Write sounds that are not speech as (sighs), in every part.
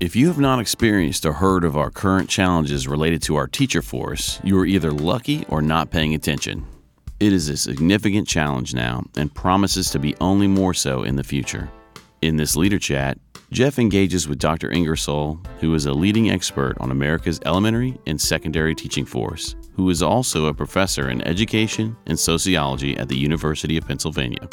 If you have not experienced or heard of our current challenges related to our teacher force, you are either lucky or not paying attention. It is a significant challenge now and promises to be only more so in the future. In this leader chat, Jeff engages with Dr. Ingersoll, who is a leading expert on America's elementary and secondary teaching force, who is also a professor in education and sociology at the University of Pennsylvania.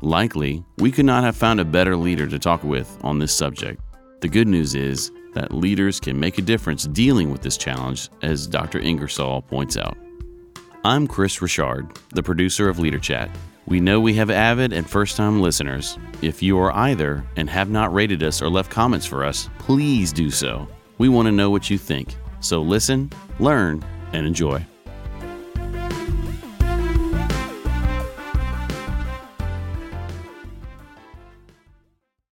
Likely, we could not have found a better leader to talk with on this subject. The good news is that leaders can make a difference dealing with this challenge, as Dr. Ingersoll points out. I'm Chris Richard, the producer of Leader Chat. We know we have avid and first time listeners. If you are either and have not rated us or left comments for us, please do so. We want to know what you think. So listen, learn, and enjoy.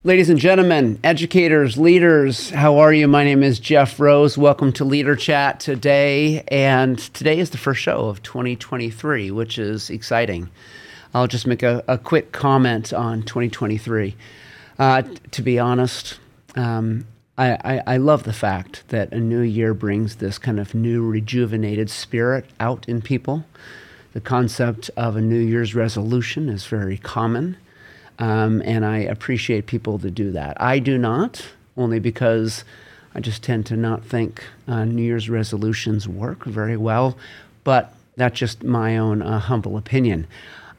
Ladies and gentlemen, educators, leaders, how are you? My name is Jeff Rose. Welcome to Leader Chat today. And today is the first show of 2023, which is exciting. I'll just make a, a quick comment on 2023. Uh, to be honest, um, I, I, I love the fact that a new year brings this kind of new rejuvenated spirit out in people. The concept of a New Year's resolution is very common. Um, and I appreciate people that do that. I do not, only because I just tend to not think uh, New Year's resolutions work very well, but that's just my own uh, humble opinion.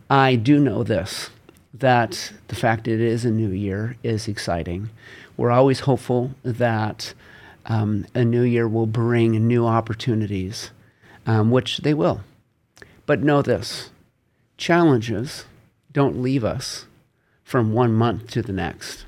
I do know this that the fact it is a new year is exciting. We're always hopeful that um, a new year will bring new opportunities, um, which they will. But know this challenges don't leave us from one month to the next,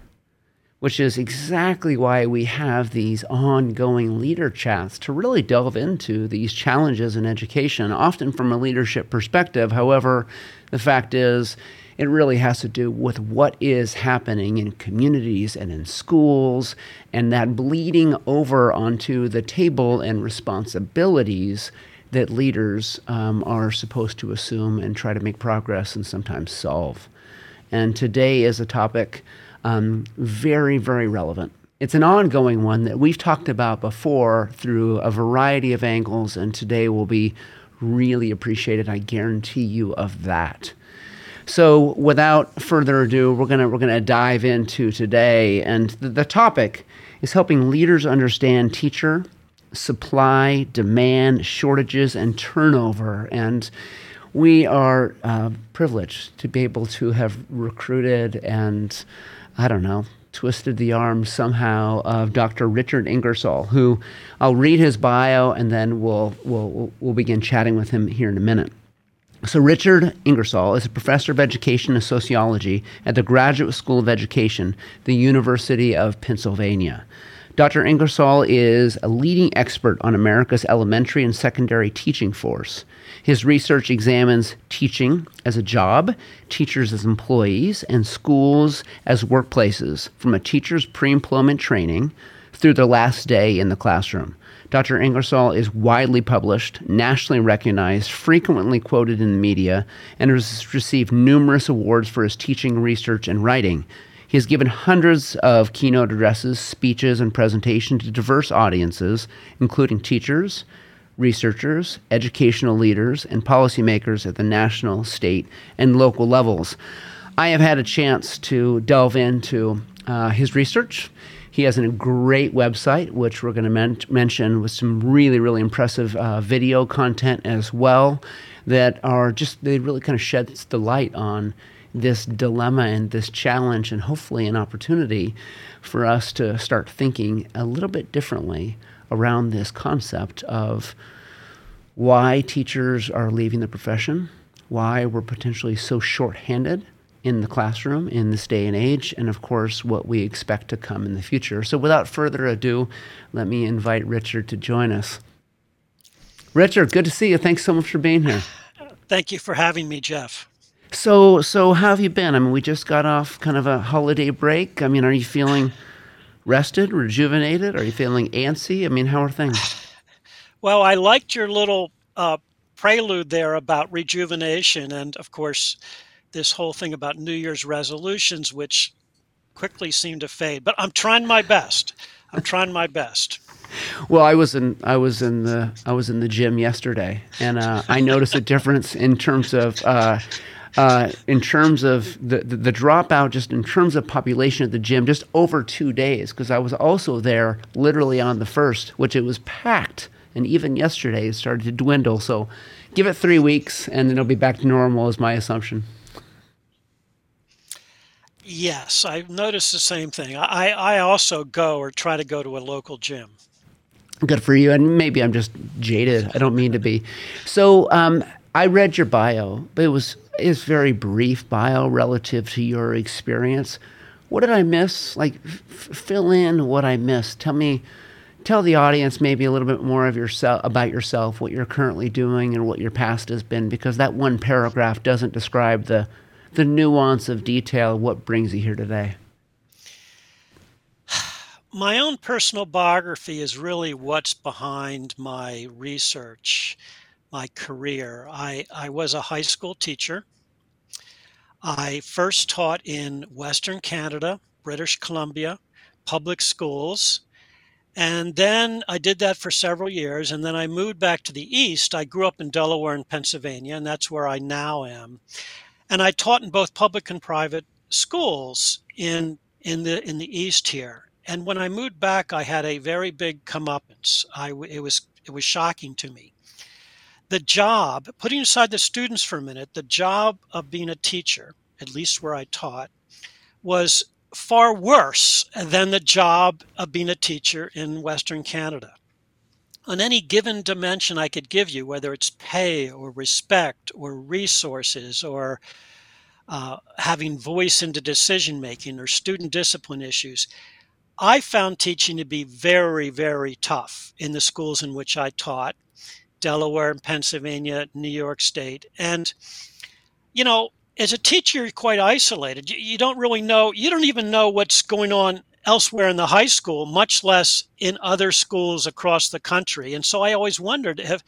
which is exactly why we have these ongoing leader chats to really delve into these challenges in education, often from a leadership perspective. However, the fact is, it really has to do with what is happening in communities and in schools, and that bleeding over onto the table and responsibilities that leaders um, are supposed to assume and try to make progress and sometimes solve. And today is a topic um, very, very relevant. It's an ongoing one that we've talked about before through a variety of angles, and today will be really appreciated. I guarantee you of that. So, without further ado, we're gonna we're gonna dive into today, and the, the topic is helping leaders understand teacher supply, demand, shortages, and turnover. And we are uh, privileged to be able to have recruited and, I don't know, twisted the arm somehow of Dr. Richard Ingersoll, who I'll read his bio and then we'll, we'll, we'll begin chatting with him here in a minute. So, Richard Ingersoll is a professor of education and sociology at the Graduate School of Education, the University of Pennsylvania. Dr. Ingersoll is a leading expert on America's elementary and secondary teaching force. His research examines teaching as a job, teachers as employees, and schools as workplaces from a teacher's pre employment training through their last day in the classroom. Dr. Ingersoll is widely published, nationally recognized, frequently quoted in the media, and has received numerous awards for his teaching, research, and writing. He has given hundreds of keynote addresses, speeches, and presentations to diverse audiences, including teachers, researchers, educational leaders, and policymakers at the national, state, and local levels. I have had a chance to delve into uh, his research. He has a great website, which we're going to men- mention with some really, really impressive uh, video content as well, that are just, they really kind of sheds the light on this dilemma and this challenge, and hopefully an opportunity for us to start thinking a little bit differently around this concept of why teachers are leaving the profession, why we're potentially so short-handed in the classroom in this day and age, and of course, what we expect to come in the future. So, without further ado, let me invite Richard to join us. Richard, good to see you. Thanks so much for being here. (laughs) Thank you for having me, Jeff. So, so how have you been? I mean, we just got off kind of a holiday break. I mean, are you feeling rested, rejuvenated? Are you feeling antsy? I mean, how are things? (sighs) Well, I liked your little uh, prelude there about rejuvenation, and of course, this whole thing about New Year's resolutions, which quickly seem to fade. But I'm trying my best. I'm trying my best. (laughs) Well, I was in I was in the I was in the gym yesterday, and uh, I noticed a difference in terms of. Uh, uh, in terms of the, the, the dropout, just in terms of population at the gym, just over two days, because I was also there literally on the first, which it was packed, and even yesterday it started to dwindle. So, give it three weeks, and then it'll be back to normal, is my assumption. Yes, I've noticed the same thing. I, I also go or try to go to a local gym. Good for you. And maybe I'm just jaded. I don't mean to be. So um, I read your bio, but it was it's very brief bio relative to your experience. What did I miss? Like, f- fill in what I missed. Tell me, tell the audience maybe a little bit more of yourself about yourself, what you're currently doing, and what your past has been, because that one paragraph doesn't describe the the nuance of detail what brings you here today? (sighs) My own personal biography is really what's behind my research, my career. I, I was a high school teacher. I first taught in Western Canada, British Columbia, public schools. And then I did that for several years. And then I moved back to the East. I grew up in Delaware and Pennsylvania, and that's where I now am and I taught in both public and private schools in in the in the East here. And when I moved back, I had a very big comeuppance. I it was it was shocking to me. The job, putting aside the students for a minute, the job of being a teacher, at least where I taught, was far worse than the job of being a teacher in Western Canada. On any given dimension I could give you, whether it's pay or respect or resources or uh, having voice into decision making or student discipline issues, I found teaching to be very, very tough in the schools in which I taught Delaware and Pennsylvania, New York State. And, you know, as a teacher, you're quite isolated. You, you don't really know, you don't even know what's going on elsewhere in the high school, much less in other schools across the country. And so I always wondered if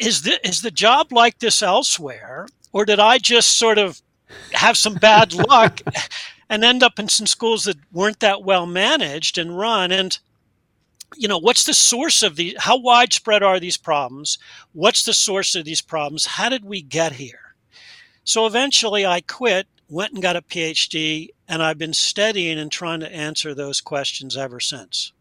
is the, is the job like this elsewhere, or did I just sort of have some bad luck (laughs) and end up in some schools that weren't that well managed and run? And you know, what's the source of the? How widespread are these problems? What's the source of these problems? How did we get here? So eventually, I quit went and got a PhD, and I've been studying and trying to answer those questions ever since.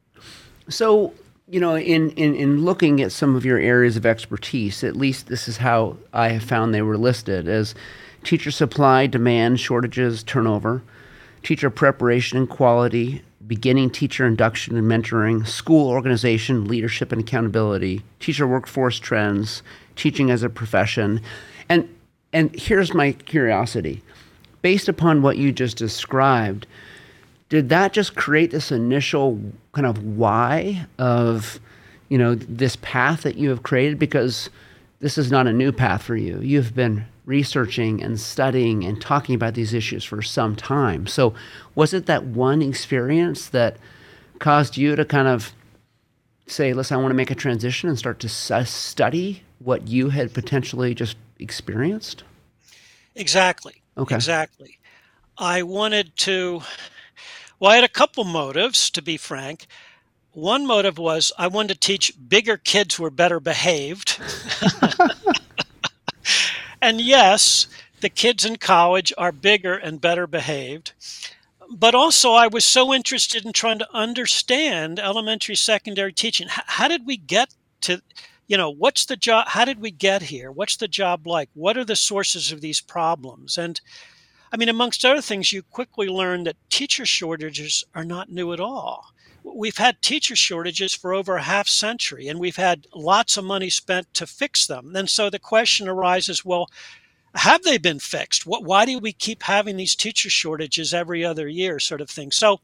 So, you know, in, in, in looking at some of your areas of expertise, at least this is how I have found they were listed as teacher supply, demand, shortages, turnover, teacher preparation and quality, beginning teacher induction and mentoring, school organization, leadership and accountability, teacher workforce trends, teaching as a profession. And and here's my curiosity based upon what you just described, did that just create this initial kind of why of, you know, this path that you have created? Because this is not a new path for you. You've been researching and studying and talking about these issues for some time. So, was it that one experience that caused you to kind of say, listen, I want to make a transition and start to uh, study what you had potentially just experienced? Exactly. Okay. Exactly. I wanted to, well, I had a couple motives, to be frank. One motive was I wanted to teach bigger kids were better behaved. (laughs) and yes, the kids in college are bigger and better behaved. But also, I was so interested in trying to understand elementary, secondary teaching. H- how did we get to you know what's the job how did we get here what's the job like what are the sources of these problems and i mean amongst other things you quickly learn that teacher shortages are not new at all we've had teacher shortages for over a half century and we've had lots of money spent to fix them. And so the question arises well have they been fixed? What, why do we keep having these teacher shortages every other year sort of thing? So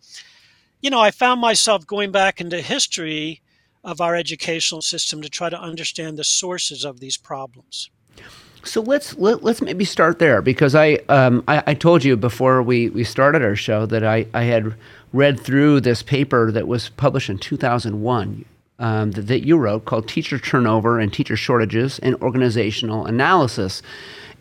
you know i found myself going back into history of our educational system to try to understand the sources of these problems. So let's let, us let us maybe start there because I, um, I, I told you before we, we started our show that I, I had read through this paper that was published in 2001 um, that, that, you wrote called Teacher Turnover and Teacher Shortages and Organizational Analysis,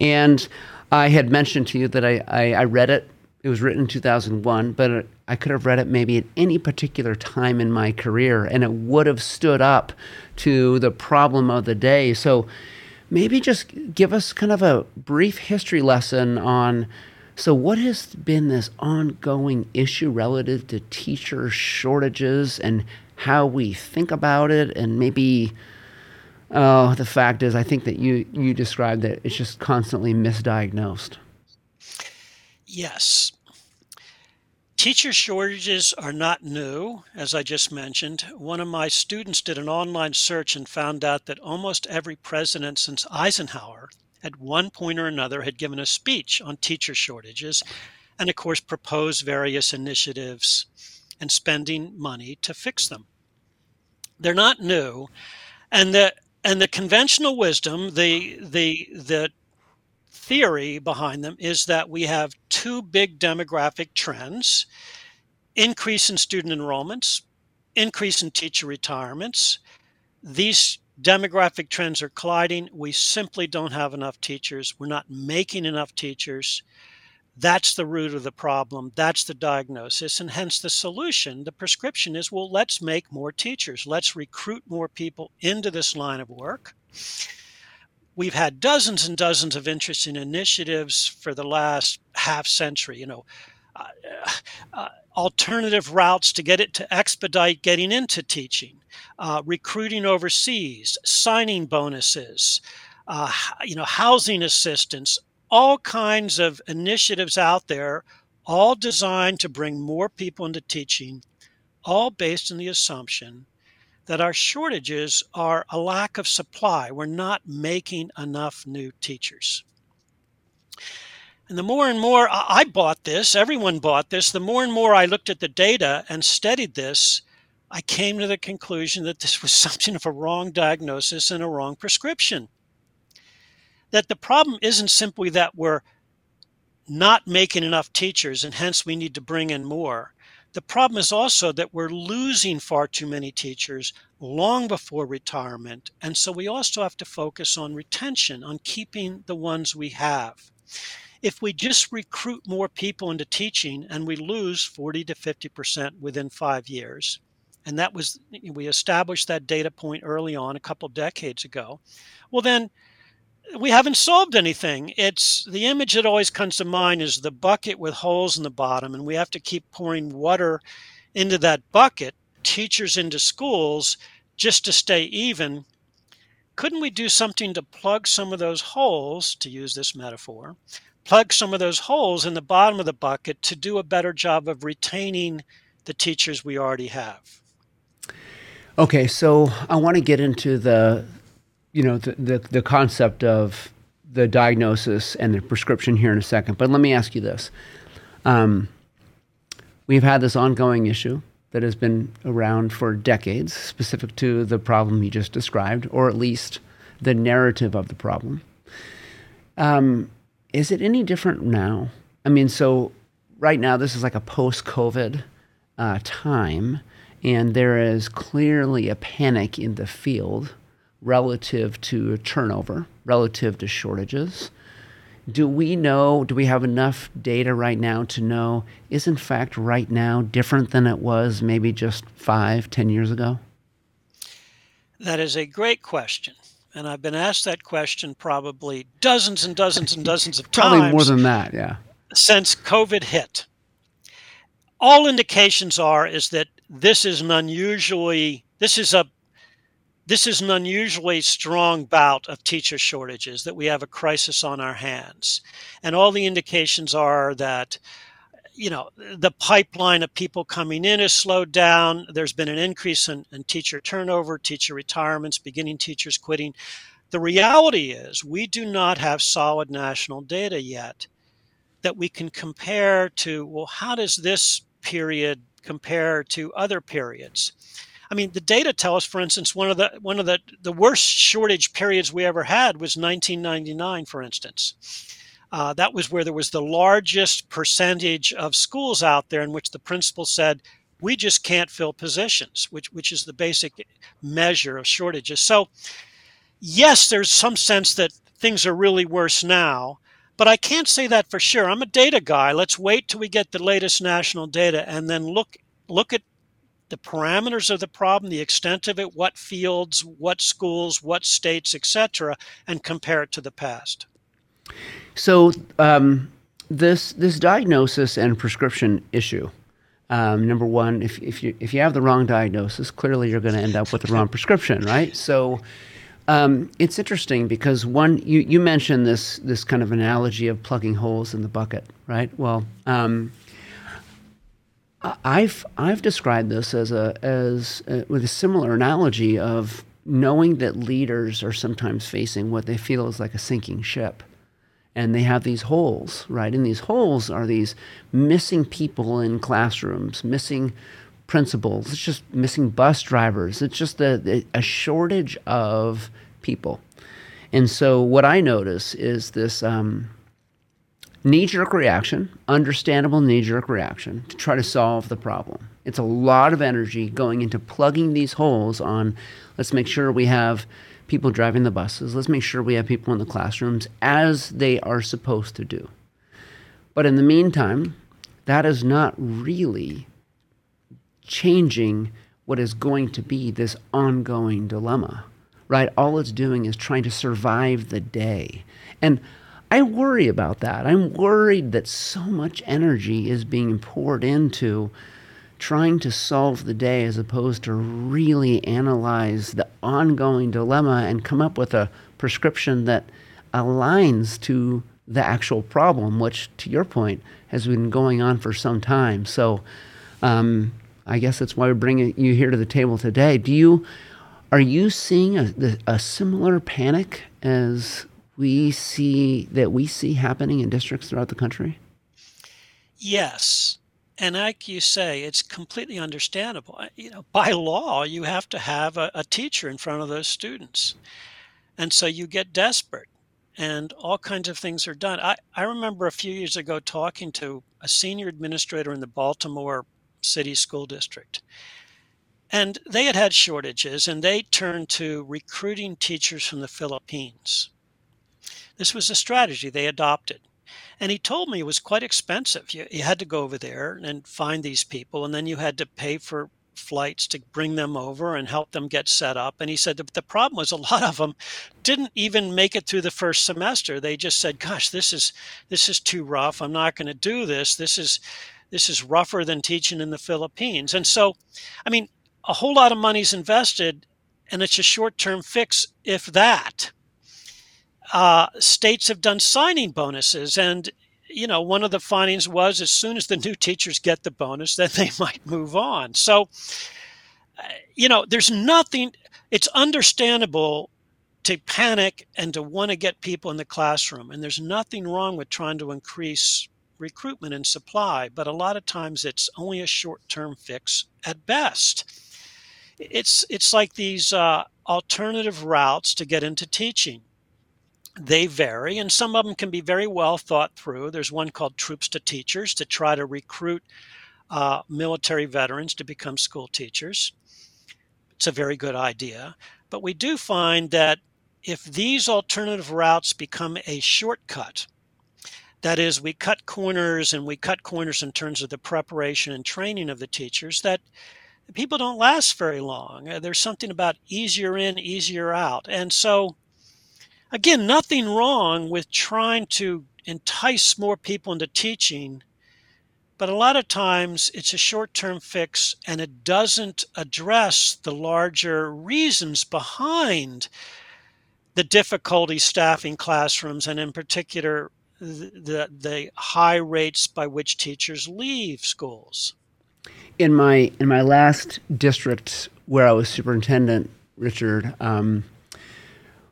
and I had mentioned to you that I, I, I read it It was written in 2001, but I could have read it maybe at any particular time in my career and it would have stood up to the problem of the day. So maybe just give us kind of a brief history lesson on so what has been this ongoing issue relative to teacher shortages and how we think about it and maybe oh the fact is I think that you you described that it's just constantly misdiagnosed. Yes. Teacher shortages are not new, as I just mentioned. One of my students did an online search and found out that almost every president since Eisenhower, at one point or another, had given a speech on teacher shortages and, of course, proposed various initiatives and spending money to fix them. They're not new. And the and the conventional wisdom, the the the theory behind them is that we have two big demographic trends increase in student enrollments, increase in teacher retirements. These demographic trends are colliding. We simply don't have enough teachers. We're not making enough teachers. That's the root of the problem. That's the diagnosis. And hence the solution, the prescription is well, let's make more teachers. Let's recruit more people into this line of work we've had dozens and dozens of interesting initiatives for the last half century. You know, uh, uh, alternative routes to get it to expedite getting into teaching, uh, recruiting overseas, signing bonuses, uh, you know, housing assistance, all kinds of initiatives out there, all designed to bring more people into teaching, all based on the assumption that our shortages are a lack of supply. We're not making enough new teachers. And the more and more I bought this, everyone bought this, the more and more I looked at the data and studied this, I came to the conclusion that this was (laughs) something of a wrong diagnosis and a wrong prescription. That the problem isn't simply that we're not making enough teachers and hence we need to bring in more. The problem is also that we're losing far too many teachers long before retirement. And so we also have to focus on retention, on keeping the ones we have. If we just recruit more people into teaching and we lose 40 to 50% within five years, and that was, we established that data point early on a couple decades ago, well, then uh, we haven't solved anything. It's the image that always comes to mind is the bucket with holes in the bottom, and we have to keep pouring water into that bucket, teachers into schools, just to stay even. Couldn't we do something to plug some of those holes, to use this metaphor, plug some of those holes in the bottom of the bucket to do a better job of retaining the teachers we already have? Okay, so I want to get into the you know the, the, the concept of the diagnosis and the prescription here in a second. But let me ask you this: um, We've had this ongoing issue that has been around for decades, specific to the problem you just described, or at least the narrative of the problem. Um, is it any different now? I mean, so right now this is like a post-COVID uh, time, and there is clearly a panic in the field relative to turnover, relative to shortages. Do we know, do we have enough data right now to know is in fact right now different than it was maybe just five, ten years ago? That is a great question. And I've been asked that question probably dozens and dozens and dozens of times. (laughs) Probably more than that, yeah. Since COVID hit. All indications are is that this is an unusually this is a this is an unusually strong bout of teacher shortages, that we have a crisis on our hands. And all the indications are that, you know, the pipeline of people coming in has slowed down. There's been an increase in, in teacher turnover, teacher retirements, beginning teachers quitting. The reality is, we do not have solid national data yet that we can compare to, well, how does this period compare to other periods? I mean, the data tell us, for instance, one of the one of the, the worst shortage periods we ever had was 1999, for instance. Uh, that was where there was the largest percentage of schools out there in which the principal said, "We just can't fill positions," which which is the basic measure of shortages. So, yes, there's some sense that things are really worse now, but I can't say that for sure. I'm a data guy. Let's wait till we get the latest national data and then look look at the parameters of the problem, the extent of it, what fields, what schools, what states, etc., and compare it to the past. So um, this this diagnosis and prescription issue. Um, number one, if, if you if you have the wrong diagnosis, clearly you're going to end up with the wrong prescription, right? So um, it's interesting because one you, you mentioned this this kind of analogy of plugging holes in the bucket, right? Well, um, I've I've described this as a as a, with a similar analogy of knowing that leaders are sometimes facing what they feel is like a sinking ship, and they have these holes, right? And these holes are these missing people in classrooms, missing principals. It's just missing bus drivers. It's just a, a shortage of people. And so what I notice is this. Um, knee jerk reaction, understandable knee jerk reaction to try to solve the problem. It's a lot of energy going into plugging these holes on let's make sure we have people driving the buses, let's make sure we have people in the classrooms as they are supposed to do. But in the meantime, that is not really changing what is going to be this ongoing dilemma, right? All it's doing is trying to survive the day. And I worry about that. I'm worried that so much energy is being poured into trying to solve the day as opposed to really analyze the ongoing dilemma and come up with a prescription that aligns to the actual problem, which, to your point, has been going on for some time. So, um, I guess that's why we're bringing you here to the table today. Do you are you seeing a, a similar panic as we see that we see happening in districts throughout the country? Yes. And like you say, it's completely understandable. You know, by law, you have to have a, a teacher in front of those students. And so you get desperate and all kinds of things are done. I, I remember a few years ago talking to a senior administrator in the Baltimore City School District. And they had had shortages and they turned to recruiting teachers from the Philippines. This was a strategy they adopted. And he told me it was quite expensive. You, you had to go over there and find these people, and then you had to pay for flights to bring them over and help them get set up. And he said that the problem was a (laughs) lot of them didn't even make it through the first semester. They just said, "Gosh, this is this is too rough. I'm not going to do this. This is this is rougher than teaching in the Philippines." And so, I mean, a whole lot of money's invested, and it's a short-term fix, if that uh, states have done signing bonuses. And, you know, one of the findings was as soon as the new teachers get the bonus, then they (laughs) might move on. So, uh, you know, there's nothing, it's understandable to panic and to want to get people in the classroom. And there's nothing wrong with trying to increase recruitment and supply, but a lot of times it's only a short term fix at best. It's, it's like these uh, alternative routes to get into teaching they vary, and some of them can be very well thought through. There's one called Troops to Teachers to try to recruit uh, military veterans to become school teachers. It's a very good idea. But we do find that if these alternative routes become a shortcut, that is, we cut corners and we cut corners in terms of the preparation and training of the teachers, that people don't last very long. Uh, there's something about easier in, easier out. And so Again, nothing wrong with trying to entice more people into teaching, but a lot of times it's a short term fix and it doesn't address the larger reasons behind the difficulty staffing classrooms and, in particular, the, the high rates by which teachers leave schools. In my in my last district where I was superintendent, Richard, um,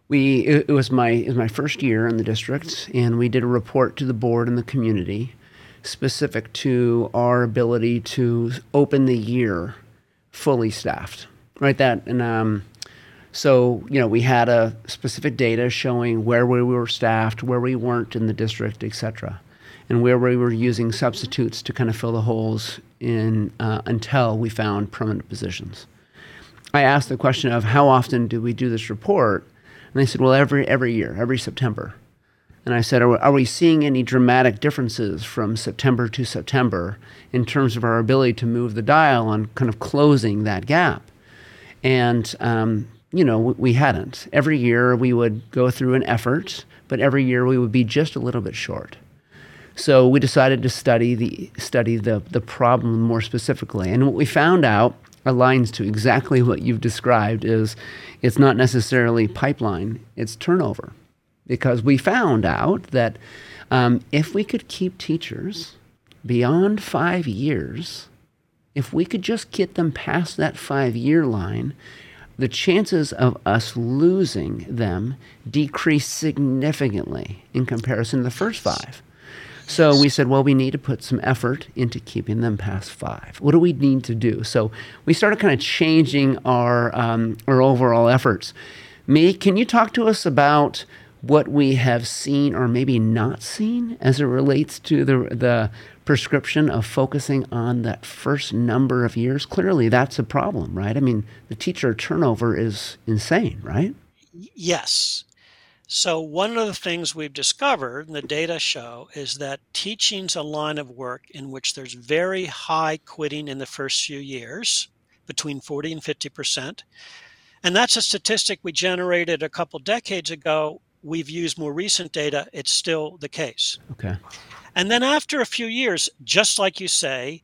we it, it was my it was my first year in the district, and we did a report to the board and the community specific to our ability to open the year fully staffed. Right, that and um, so you know we had a specific data showing where we were staffed, where we weren't in the district, etc., and where we were using substitutes to kind of fill the holes in uh, until we found permanent positions. I asked the question of how often do we do this report, and they said, well, every every year, every September. And I said, are, are we seeing any dramatic differences from September to September in terms of our ability to move the dial on kind of closing that gap? And, um, you know, we hadn't. Every year we would go through an effort, but every year we would be just a little bit short. So we decided to study the study the the problem more specifically. And what we found out aligns to exactly what you've described is it's not necessarily pipeline, it's turnover. Because we found out that um, if we could keep teachers beyond five years, if we could just get them past that five year line, the chances of us losing them decrease significantly in comparison to the first five. So we said, well, we need to put some effort into keeping them past five. What do we need to do? So we started kind of changing our um, our overall efforts. Me, can you talk to us about what we have seen or maybe not seen as it relates to the the prescription of focusing on that first number of years? Clearly, that's a problem, right? I mean, the teacher turnover is insane, right? Yes. So, one of the things we've discovered, and the data show, is that teaching's a line of work in which there's very high quitting in the first few years, between 40 and 50%. And that's a statistic we generated a couple decades ago. We've used more recent data, it's still the case. Okay. And then after a few years, just like you say,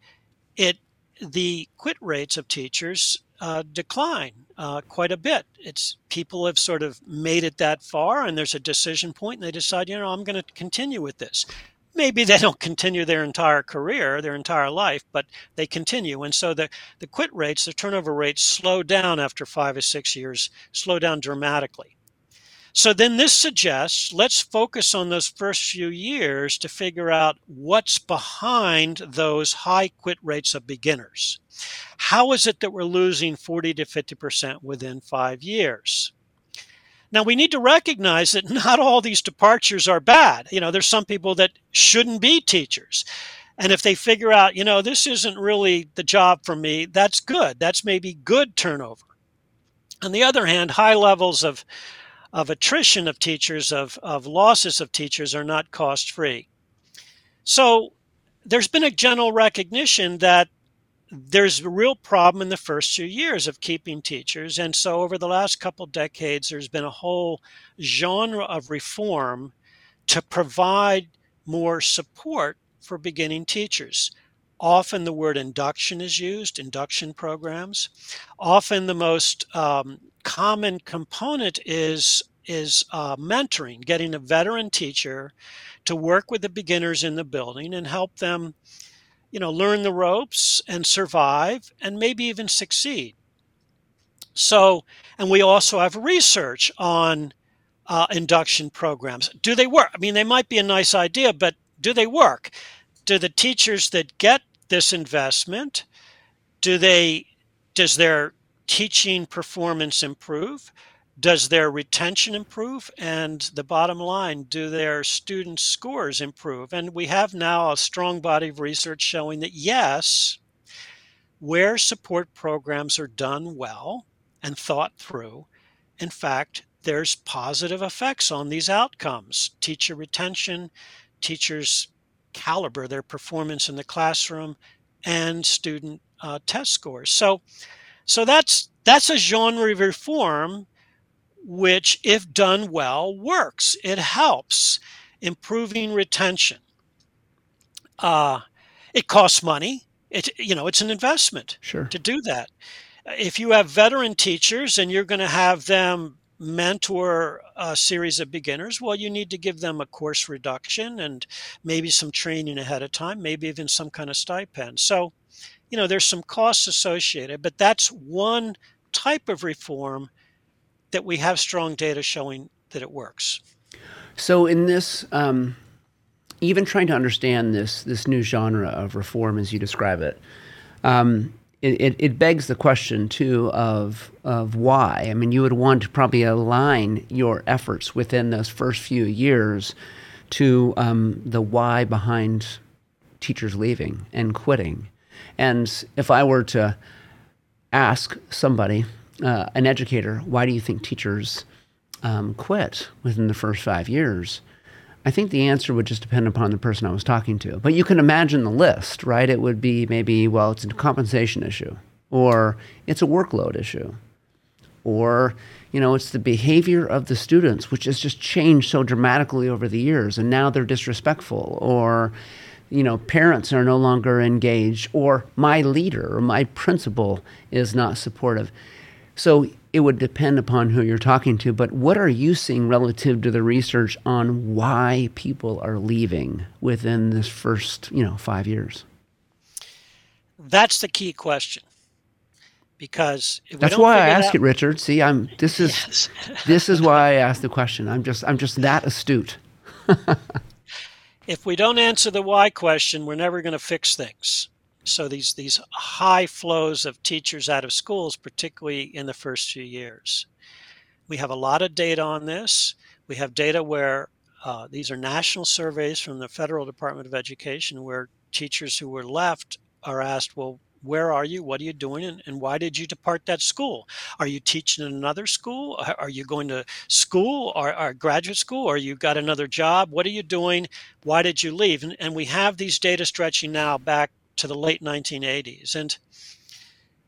it the quit rates of teachers uh, decline uh, quite a bit. It's people have sort of made it that far, and there's a decision point, and they decide, you know, I'm going to continue with this. Maybe they don't continue their entire career, their entire life, but they continue. And so the, the quit rates, the turnover rates slow down after five or six years, slow down dramatically. So then this suggests let's focus on those first few years to figure out what's behind those high quit rates of beginners. How is it that we're losing 40 to 50% within five years? Now we need to recognize that (laughs) not all these departures are bad. You know, there's some people that shouldn't be teachers. And if they figure out, you know, this isn't really the job for me, that's good. That's maybe good turnover. On the other hand, high levels of of attrition of teachers, of, of losses of teachers, are not cost free. So there's been a general recognition that there's a real problem in the first few years of keeping teachers. And so over the last couple decades, there's been a whole genre of reform to provide more support for beginning teachers. Often the word induction is used, induction programs. Often the most um, common component is is uh, mentoring, getting a veteran teacher to work with the beginners in the building and help them, you know, learn the ropes and survive and maybe even succeed. So, and we also have research on uh, induction programs. Do they work? I mean, they might be a nice idea, but do they work? Do the teachers that get this investment, do they, does their teaching performance improve? Does their retention improve? And the bottom line, do their student scores improve? And we have now a strong body of research showing that yes, where support programs are done well and thought through, in fact, there's positive effects on these outcomes teacher retention, teachers' caliber, their performance in the classroom, and student uh, test scores. So, so that's that's a genre reform which, if done well, works. It helps improving retention. Uh, it costs money. It you know it's an investment sure. to do that. If you have veteran teachers and you're going to have them mentor a series of beginners, well, you need to give them a course reduction and maybe some training ahead of time, maybe even some kind of stipend. So, you know, there's some costs associated, but that's one type of reform that we have strong data showing that it works. So, in this, um, even trying to understand this this new genre of reform as you describe it, um, it, it, begs the question too of of why. I mean, you would want to probably align your efforts within those first few years to um, the why behind teachers leaving and quitting. And if I were to ask somebody, uh, an educator, why do you think teachers um, quit within the first five years? I think the answer would just depend upon the person I was talking to. But you can imagine the list, right? It would be maybe, well, it's a compensation issue, or it's a workload issue, or you know, it's the behavior of the students, which has just changed so dramatically over the years, and now they're disrespectful, or you know, parents are no longer engaged, or my leader or my principal is not supportive. So it would depend upon who you're talking to, but what are you seeing relative to the research on why people are leaving within this first, you know, five years? That's the key question. Because that's why I ask out, it, Richard. See, I'm this is yes. (laughs) this is why I ask the question. I'm just I'm just that astute. (laughs) if we don't answer the why question, we're never going to fix things. So these these high flows of teachers out of schools, particularly in the first few years, we have a lot of data on this. We have data where uh, these are national surveys from the federal Department of Education, where teachers who were left are asked, "Well, where are you? What are you doing? And, and, why did you depart that school? Are you teaching in another school? Are you going to school or, or graduate school? Or you got another job? What are you doing? Why did you leave? And, and we have these data stretching now back to the late 1980s. And,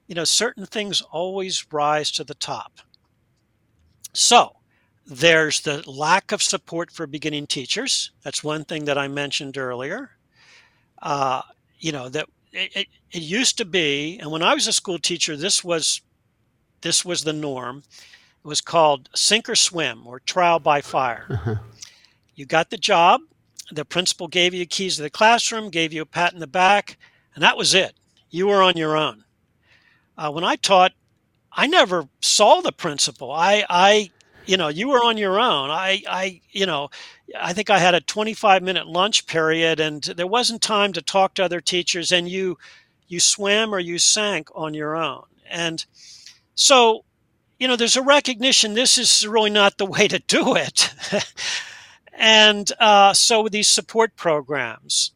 you know, certain things always rise to the top. So, there's the lack of support for beginning teachers. That's one thing that I mentioned earlier. Uh, you know that it, it, it, used to be, and when I was a school teacher, this was this was the norm. It was called sink or swim or trial by fire. Uh-huh. You got the job. The principal gave you keys to the classroom, gave you a pat in the back, and that was it. You were on your own. Uh, when I taught, I never saw the principal. I, I, you know, you were on your own. I, I, you know, I think I had a 25 minute lunch period, and there wasn't time to talk to other teachers. And you, you swam or you sank on your own. And so, you know, there's a recognition this is really not the (laughs) way to do it. and uh, so these support programs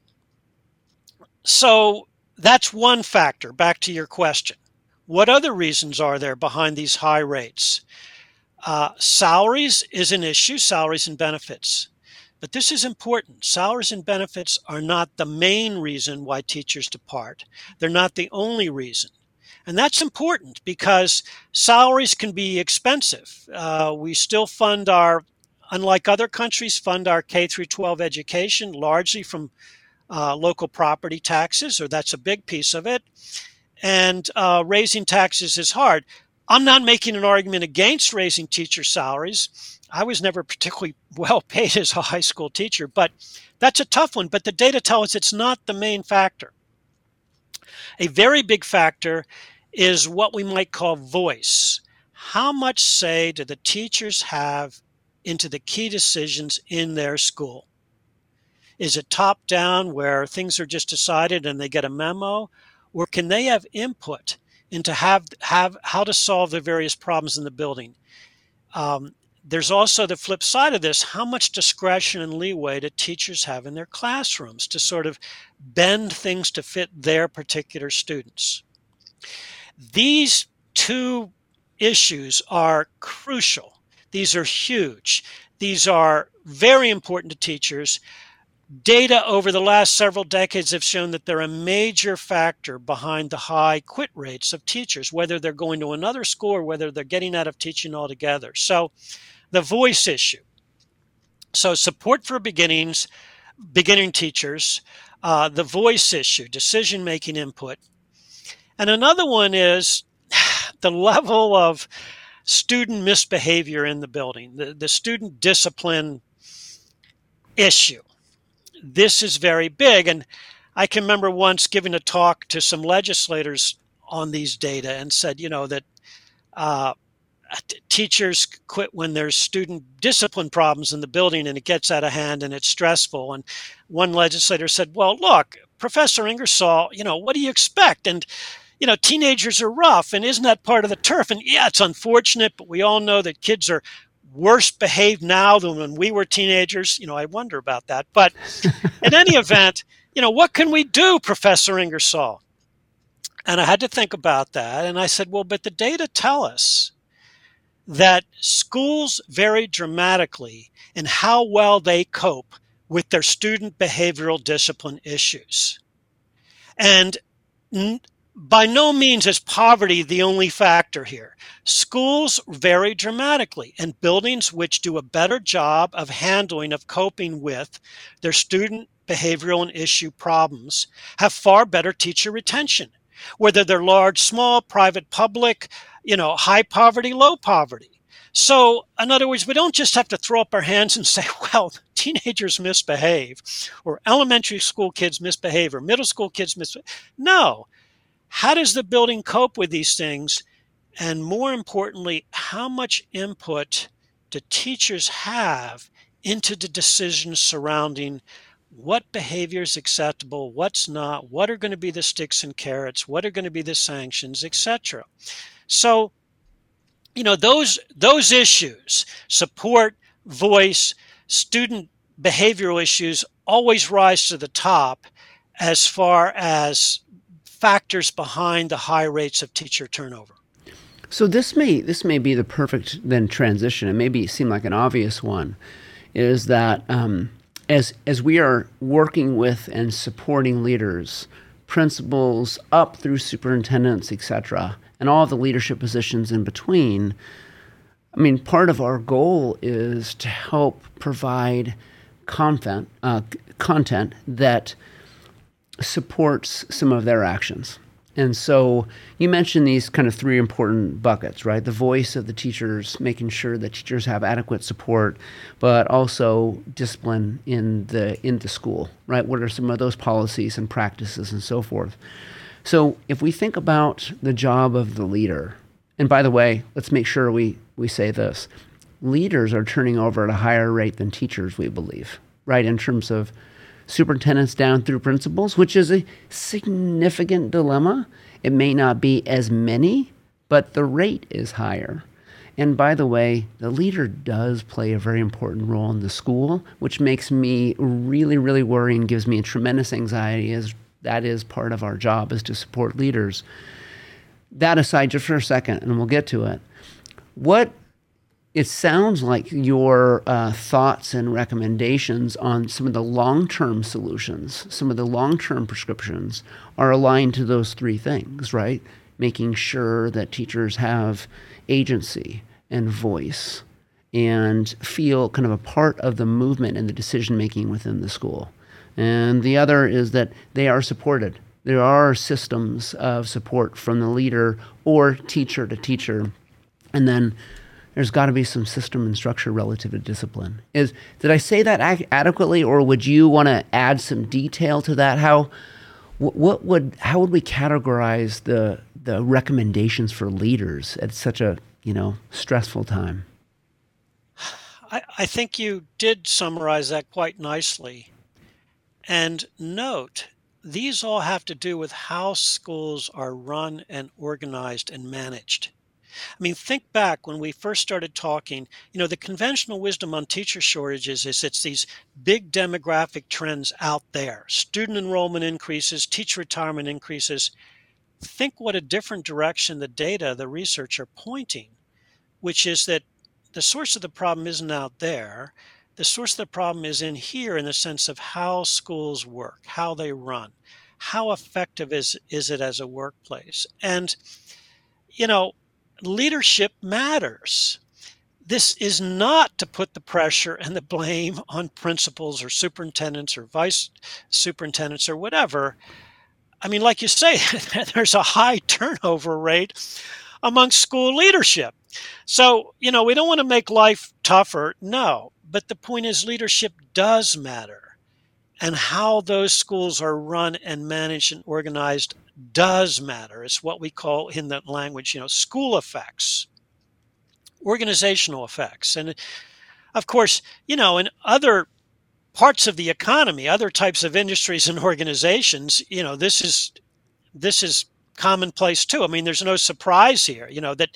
so that's one factor. Back to your question. What other reasons are there behind these high rates? Uh, salaries is an issue, salaries and benefits. But this is important. Salaries and benefits are not the main reason why teachers depart. They're not the only reason. And that's important because salaries can be expensive. Uh, we still fund our, unlike other countries, fund our K through 12 education largely from uh, local property taxes, or that's a big piece of it. And uh, raising taxes is hard. I'm not making an argument against raising teacher salaries. I was never particularly (laughs) well paid as a high school teacher, but that's a tough one. But the data tell us it's not the main factor. A very big factor is what we might call voice. How much say do the teachers have into the key decisions in their school? Is it top down where things are just decided and they get a memo? Or can they have input into have, have how to solve the various problems in the building? Um, there's also the flip side of this how much discretion and leeway do teachers have in their classrooms to sort of bend things to fit their particular students? These two issues are crucial. These are huge. These are very important to teachers Data over the last several decades have shown that they're a major factor behind the high quit rates of teachers, whether they're going to another school or whether they're getting out of teaching altogether. So, the voice issue. So, support for beginnings, beginning teachers, uh, the voice issue, decision making input. And another one is (sighs) the level of student misbehavior in the building, the, the student discipline issue this is very big. And I can remember once giving a talk to some legislators on these data and said, you know, that uh, t- teachers quit when there's student discipline problems in the building and it gets out of hand and it's stressful. And one legislator said, well, look, Professor Ingersoll, you know, what do you expect? And you know, teenagers are rough, and isn't that part of the turf? And yeah, it's unfortunate, but we all know that kids are worse behaved now than when we were teenagers. You know, I wonder about that. But in any (laughs) event, you know, what can we do, Professor Ingersoll? And I had to think about that. And I said, well, but the data tell us that schools vary dramatically in how well they cope with their student behavioral discipline issues. And by no means is poverty the only factor here. Schools vary dramatically, and buildings which do a better job of handling, of coping with their student behavioral and issue problems have far better teacher retention, whether they're large, small, private, public, you know, high poverty, low poverty. So, in other words, we don't just have to throw up our hands and say, (laughs) well, teenagers misbehave, or elementary school kids misbehave, or middle school kids misbehave. No. How does the building cope with these things? And more importantly, how much input do teachers have into the decisions surrounding what behavior is acceptable, what's not, what are going to be the sticks and carrots, what are going to be the sanctions, etc. So, you know, those those issues, support, voice, student behavioral issues always rise to the top as far as factors behind the high rates of teacher turnover. So this may this may be the perfect then transition. It maybe seem like an obvious one, is that um, as as we are working with and supporting leaders, principals up through superintendents, etc., and all the leadership positions in between. I mean, part of our goal is to help provide content uh, content that supports some of their actions. And so you mentioned these kind of three important buckets, right? The voice of the teachers, making sure that teachers have adequate support, but also discipline in the in the school, right? What are some of those policies and practices and so forth? So if we think about the job of the leader, and by the way, let's make sure we, we say this. Leaders are turning over at a higher rate than teachers, we believe, right? In terms of superintendents down through principals, which is a significant dilemma. It may not be as many, but the rate is higher. And by the way, the leader does play a very important role in the school, which makes me really, really worry and gives me a tremendous anxiety as that is part of our job is to support leaders. That aside, just for a second, and we'll get to it. What it sounds like your uh, thoughts and recommendations on some of the long term solutions, some of the long term prescriptions are aligned to those three things, right? Making sure that teachers have agency and voice and feel kind of a part of the movement and the decision making within the school. And the other is that they are supported. There are systems of support from the leader or teacher to teacher. And then there's got to be some system and structure relative to discipline. Is did I say that ac- adequately, or would you want to add some detail to that? How what, what would how would we categorize the the recommendations for leaders at such a you know stressful time? I, I think you did summarize that quite nicely. And note, these all have to do with how schools are run and organized and managed. I mean, think back when we first started talking, you know, the conventional wisdom on teacher shortages is it's these big demographic trends out there. Student enrollment increases, teacher retirement increases. Think what a different direction the data, the research are pointing, which is that the source of the problem isn't out there. The source of the problem is in here in the sense of how schools work, how they run, how effective is, is it as a workplace. And, you know, leadership matters. This is not to put the pressure and the blame on principals or superintendents or vice superintendents or whatever. I mean, like you say, (laughs) there's a high turnover rate among school leadership. So, you know, we don't want to make life tougher. No. But the point is, leadership does matter. And how those schools are run and managed and organized does matter. It's what we call in that language, you know, school effects, organizational effects. And of course, you know, in other parts of the economy, other types of industries and (laughs) organizations, you know, this is this is commonplace too. I mean, there's no surprise here, you know, that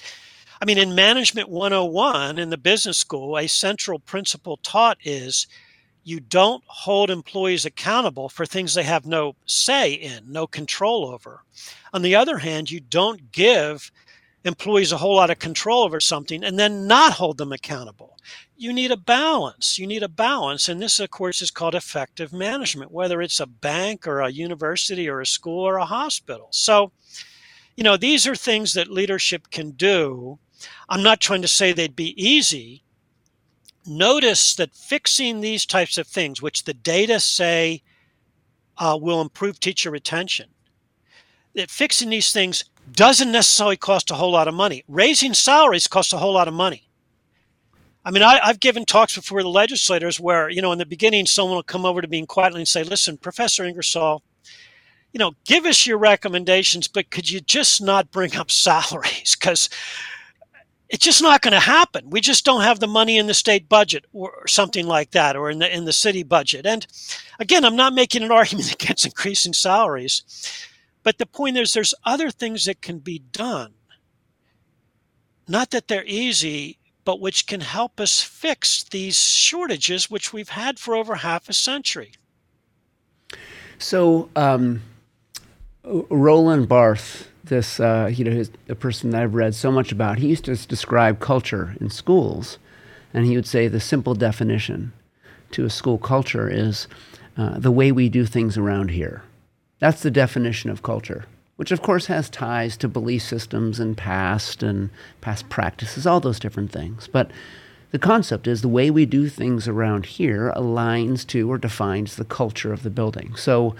I mean, in Management 101 in the business school, a central principle taught is you don't hold employees accountable for things they have no say in, no control over. On the other hand, you don't give employees a whole lot of control over something and then not hold them accountable. You need a balance. You need a balance. And this, of course, is called effective management, whether it's a bank or a university or a school or a hospital. So, you know, these are things that leadership can do. I'm not trying to say they'd be easy. Notice that fixing these types of things, which the data say uh, will improve teacher retention, that fixing these things doesn't necessarily cost a whole lot of money. Raising salaries costs a whole lot of money. I mean, I, have given talks before the legislators where, you know, in the beginning, someone will come over to me and quietly and say, listen, Professor Ingersoll, you know, give us your recommendations, but could you just not bring up (laughs) salaries? Because it's just not going to happen. We just don't have the money in the state budget or something like that, or in the in the city budget. And again, I'm not making an (laughs) argument against increasing salaries, but the point is, there's other things that can be done. Not that they're easy, but which can help us fix these shortages, which we've had for over half a century. So, um, Roland Barth, this uh, you know, his, a person that I've read so much about, he used to describe culture in schools, and he would say the simple definition to a school culture is uh, the way we do things around here. That's the definition of culture, which of course has ties to belief systems and past and past practices, all those different things. But the concept is the way we do things around here aligns to or defines the culture of the building. So,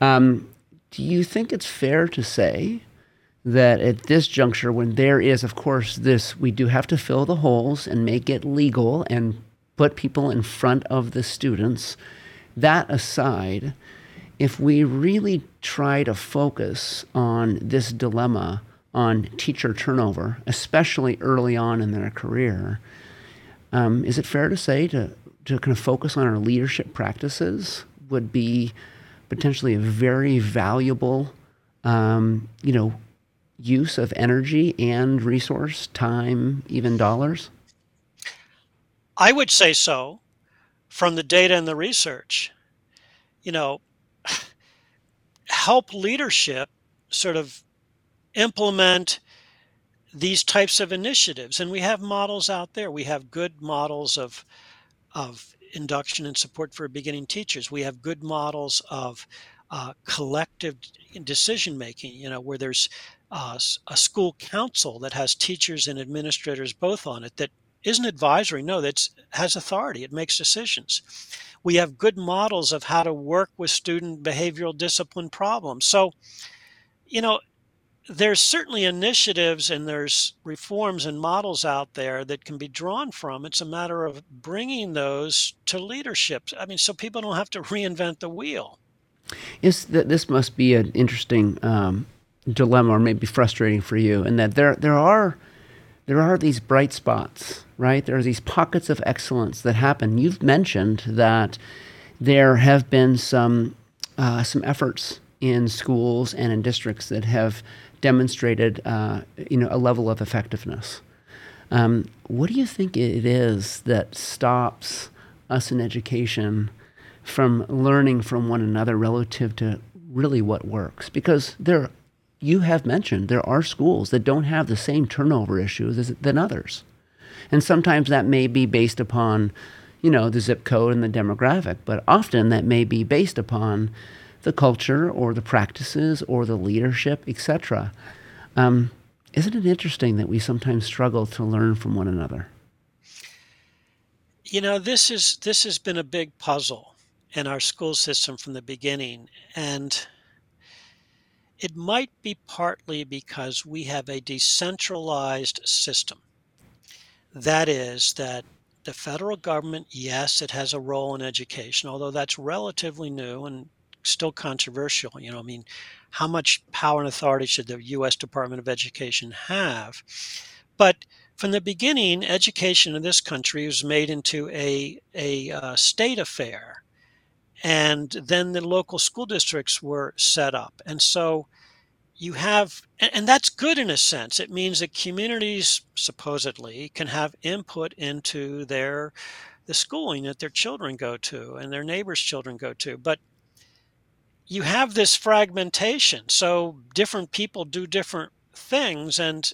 um, do you think it's fair to say that at this juncture, when there is, of course, this, we do have to fill the holes and make it legal and put people in front of the students, that aside, if we really try to focus on this dilemma on teacher turnover, especially early on in their career, um, is it fair to say to, to kind of focus on our leadership practices would be potentially a very valuable, um, you know, use of energy and resource, time, even dollars? I would say so from the data and the research. You know, (sighs) help leadership sort of implement these types of initiatives and we have models out there we have good models of of induction and support for beginning teachers we have good models of uh, collective decision making you know where there's uh, a school council that has teachers and administrators both on it that isn't advisory no that's has authority it makes decisions we have good models of how to work with student behavioral discipline problems. So, you know, there's certainly initiatives and there's reforms and models out there that can be drawn from. It's a matter of bringing those to leadership. I mean, so people don't have to (laughs) reinvent the wheel. That this must be an interesting um, dilemma, or maybe frustrating for you, and that there there are there are these bright spots, right? There are these pockets of excellence that happen. You've mentioned that there have been some uh, some efforts in schools and in districts that have demonstrated, uh, you know, a level of effectiveness. Um, what do you think it is that stops us in education from learning from one another relative to really what works? Because there you have mentioned there are schools that don't have the same turnover issues as, than others. And sometimes that may be based upon, you know, the zip code and the demographic, but often that may be based upon the culture or the practices or the leadership, etc. Um, isn't it interesting that we sometimes struggle to learn from one another? You know, this is this has been a big puzzle in our school system from the beginning, and it might be partly because we have a decentralized system. That is, that the federal government, yes, it has a role in education, although that's relatively new and still controversial. You know, I mean, how much power and authority should the U.S. Department of Education have? But from the beginning, education in this country was made into a, a uh, state affair and then the local school districts were set up. And so you have, and that's good in a sense. It means that communities supposedly can have input into their the schooling that their children go to and their neighbors' children go to. But you have this fragmentation. So different people do different things. And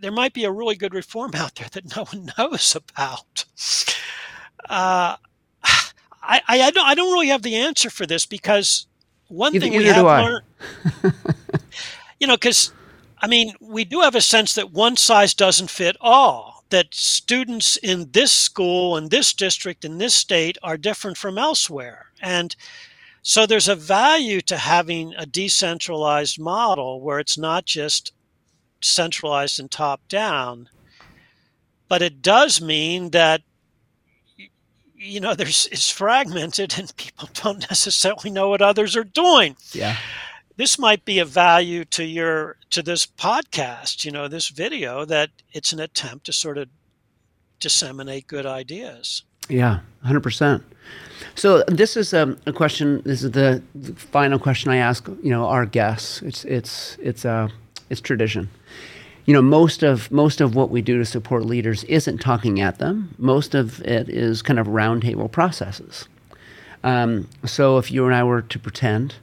there might be a really good reform (laughs) out there that no one (laughs) knows about. Uh, I, I, don't, I don't really have the answer for this because one either, thing we have learned, (laughs) you know, because I mean, we do have a sense that one size doesn't fit all, that students in this school, in this district, in this state are different from elsewhere. And so there's a value to having a decentralized model where it's not just centralized and top down. But it does mean that you know there's it's fragmented and people don't necessarily know what others are doing. Yeah. This might be a value to your to this podcast you know this video that it's an attempt to sort of disseminate good ideas. Yeah 100% so this is a, um, a question this is the, the, final question i ask you know our guests. It's it's it's a uh, it's tradition you know most of most of what we do to support leaders isn't talking at them most of it is kind of roundtable processes um, so if you and i were to pretend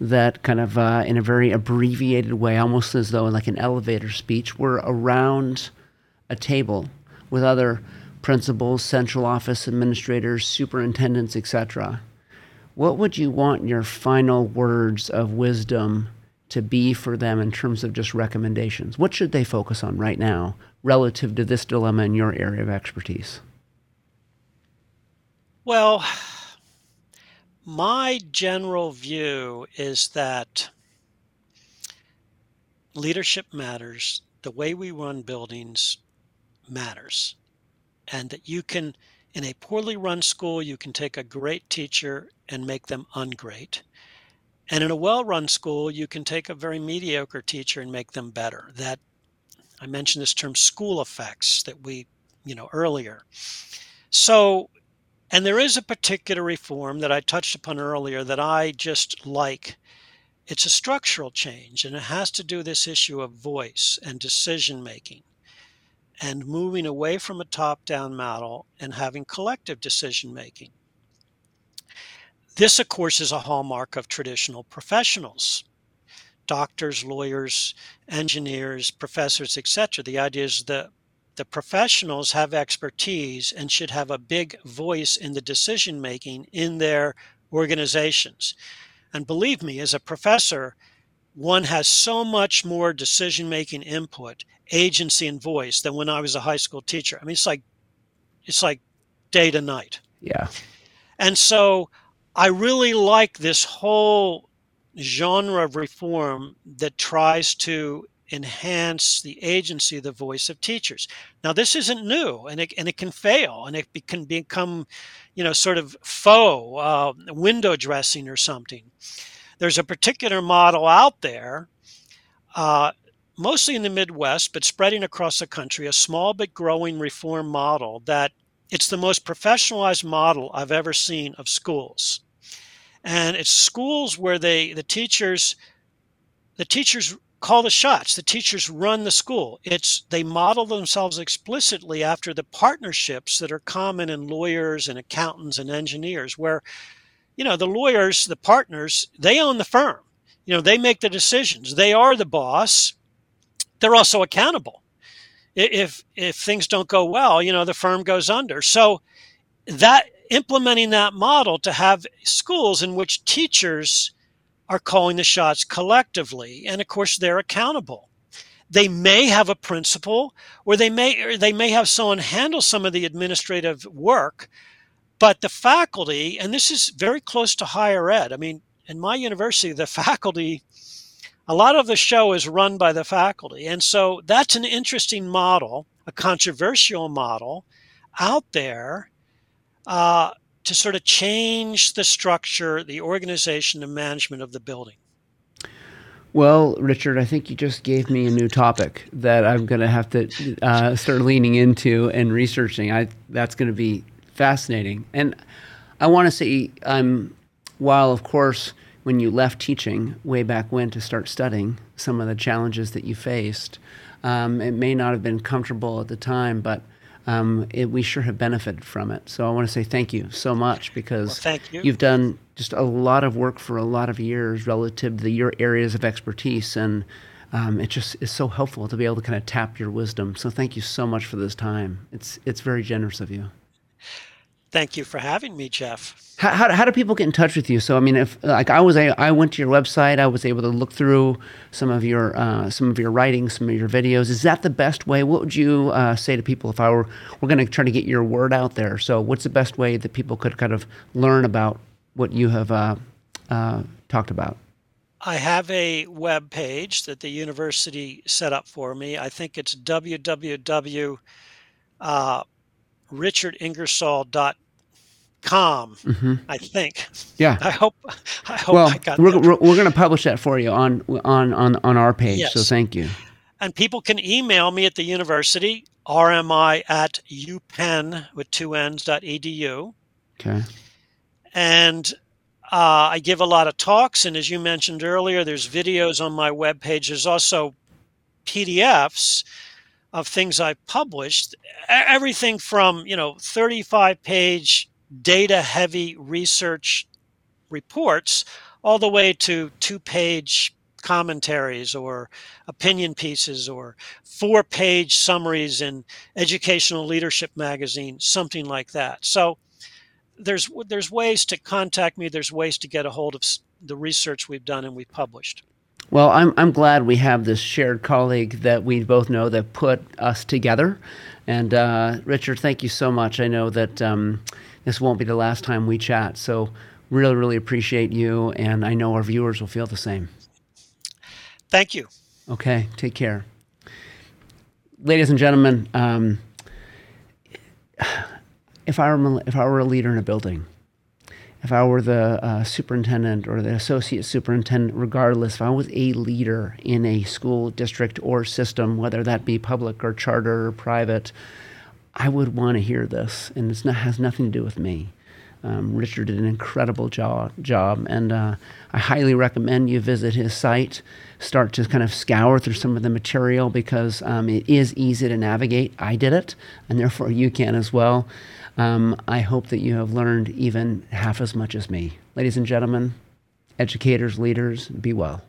that kind of uh, in a very abbreviated way, almost as though in like an elevator speech, we're around a table with other principals, central office administrators, superintendents, etc. What would you want your final words of wisdom to be for them in terms of just recommendations? What should they focus on right now relative to this dilemma in your area of expertise? Well, my general view is that leadership matters. The way we run buildings matters. And that you can, in a poorly run school, you can take a great teacher and make them ungreat. And in a well run school, you can take a very mediocre teacher and make them better. That I mentioned this term school effects that we, you know, earlier. So and there is a particular reform that I touched upon earlier that I just like. It's a structural change, and it has to do this issue of voice and decision making and moving away from a top down model and having collective decision making. This, of course, is a hallmark of traditional professionals doctors, lawyers, engineers, professors, etc. The idea is that the professionals have expertise and should have a big voice in the decision making in their organizations. And believe me, as a professor, one has so much more decision making input, agency and voice than when I was a high school teacher. I mean, it's like it's like day to night. Yeah. And so I really like this whole genre of reform that tries to enhance the agency, the voice of teachers. Now, this isn't new, and it and it can fail, and it can become, you know, sort of faux uh, window dressing or something. There's a particular model out there, uh, mostly in the Midwest, but spreading across the country, a small but growing reform model that it's the most professionalized model I've ever seen of schools. And it's schools where they the teachers the teachers call the shots. The teachers run the school. It's they model themselves explicitly after the partnerships that are common in lawyers and accountants and engineers, where you know the lawyers, the partners, they own the firm. You know, they make the decisions. They are the boss. They're also accountable. If if things don't go well, you know, the firm goes under. So that implementing that model to have schools in which teachers are calling the shots collectively. And of course, they're accountable. They may have a principal or they may or they may have someone handle some of the administrative work, but the faculty, and this is very close to higher ed. I mean, in my university, the (laughs) faculty, a lot of the show is run by the faculty. And so that's an interesting model, a controversial model out there. Uh, to sort of change the structure, the organization, the management of the building? Well, Richard, I think you just gave me a new topic that I'm going to have to uh, start leaning into and researching. I that's going to be fascinating, and I want to say, um, while of course, when you left teaching way back when to start studying some of the challenges that you faced, um, it may not have been comfortable at the time, but um, it, we sure have benefited from it. So I want to say thank you so much because well, thank you. you've done just a lot of work for a lot of years relative to your areas of expertise. And um, it just is so helpful to be able to kind of tap your wisdom. So thank you so much for this time. It's it's very generous of you. Thank you for having me, Jeff. How, how, how, do people get in touch with you? So I mean, if like I was, I, I went to your website, I was able to look through some of your uh, some of your writing, some of your videos. Is that the best way? What would you uh, say to people if I were we're going to try to get your word out there? So what's the best way that people could kind of learn about what you have uh, uh talked about? I have a web page that the university set up for me. I think it's www uh, richardingersoll.com. Mm-hmm. I think. Yeah. I hope. I hope well, I got we're, we're, we're going to publish that for you on on on on our page. Yes. So thank you. And people can email me at the university rmi at upenn with two n's dot edu. Okay. And uh, I give a lot of talks, and as you mentioned earlier, there's videos on my webpage. There's also PDFs of things I've published, everything from, you know, 35 page data heavy research reports all the way to two page commentaries or opinion pieces or four page summaries in educational leadership magazine something like that. So there's there's ways to contact me there's ways to get a hold of the research we've done and we've published well, I'm, I'm glad we have this shared colleague that we both know that put us together. And uh, Richard, thank you so much. I know that um, this won't be the last time we chat. So, really, really appreciate you. And I know our viewers will feel the same. Thank you. Okay, take care. Ladies and gentlemen, um, if, I were, if I were a leader in a building, if I were the uh, superintendent or the associate superintendent, regardless, if I was a leader in a school district or system, whether that be public or charter or private, I would want to hear this. And it has nothing to do with me. Um, Richard did an incredible job, job and uh, I highly recommend you visit his site. Start to kind of scour through some of the material because um, it is easy to navigate. I did it, and therefore you can as well. Um, I hope that you have learned even half as much as me. Ladies and gentlemen, educators, leaders, be well.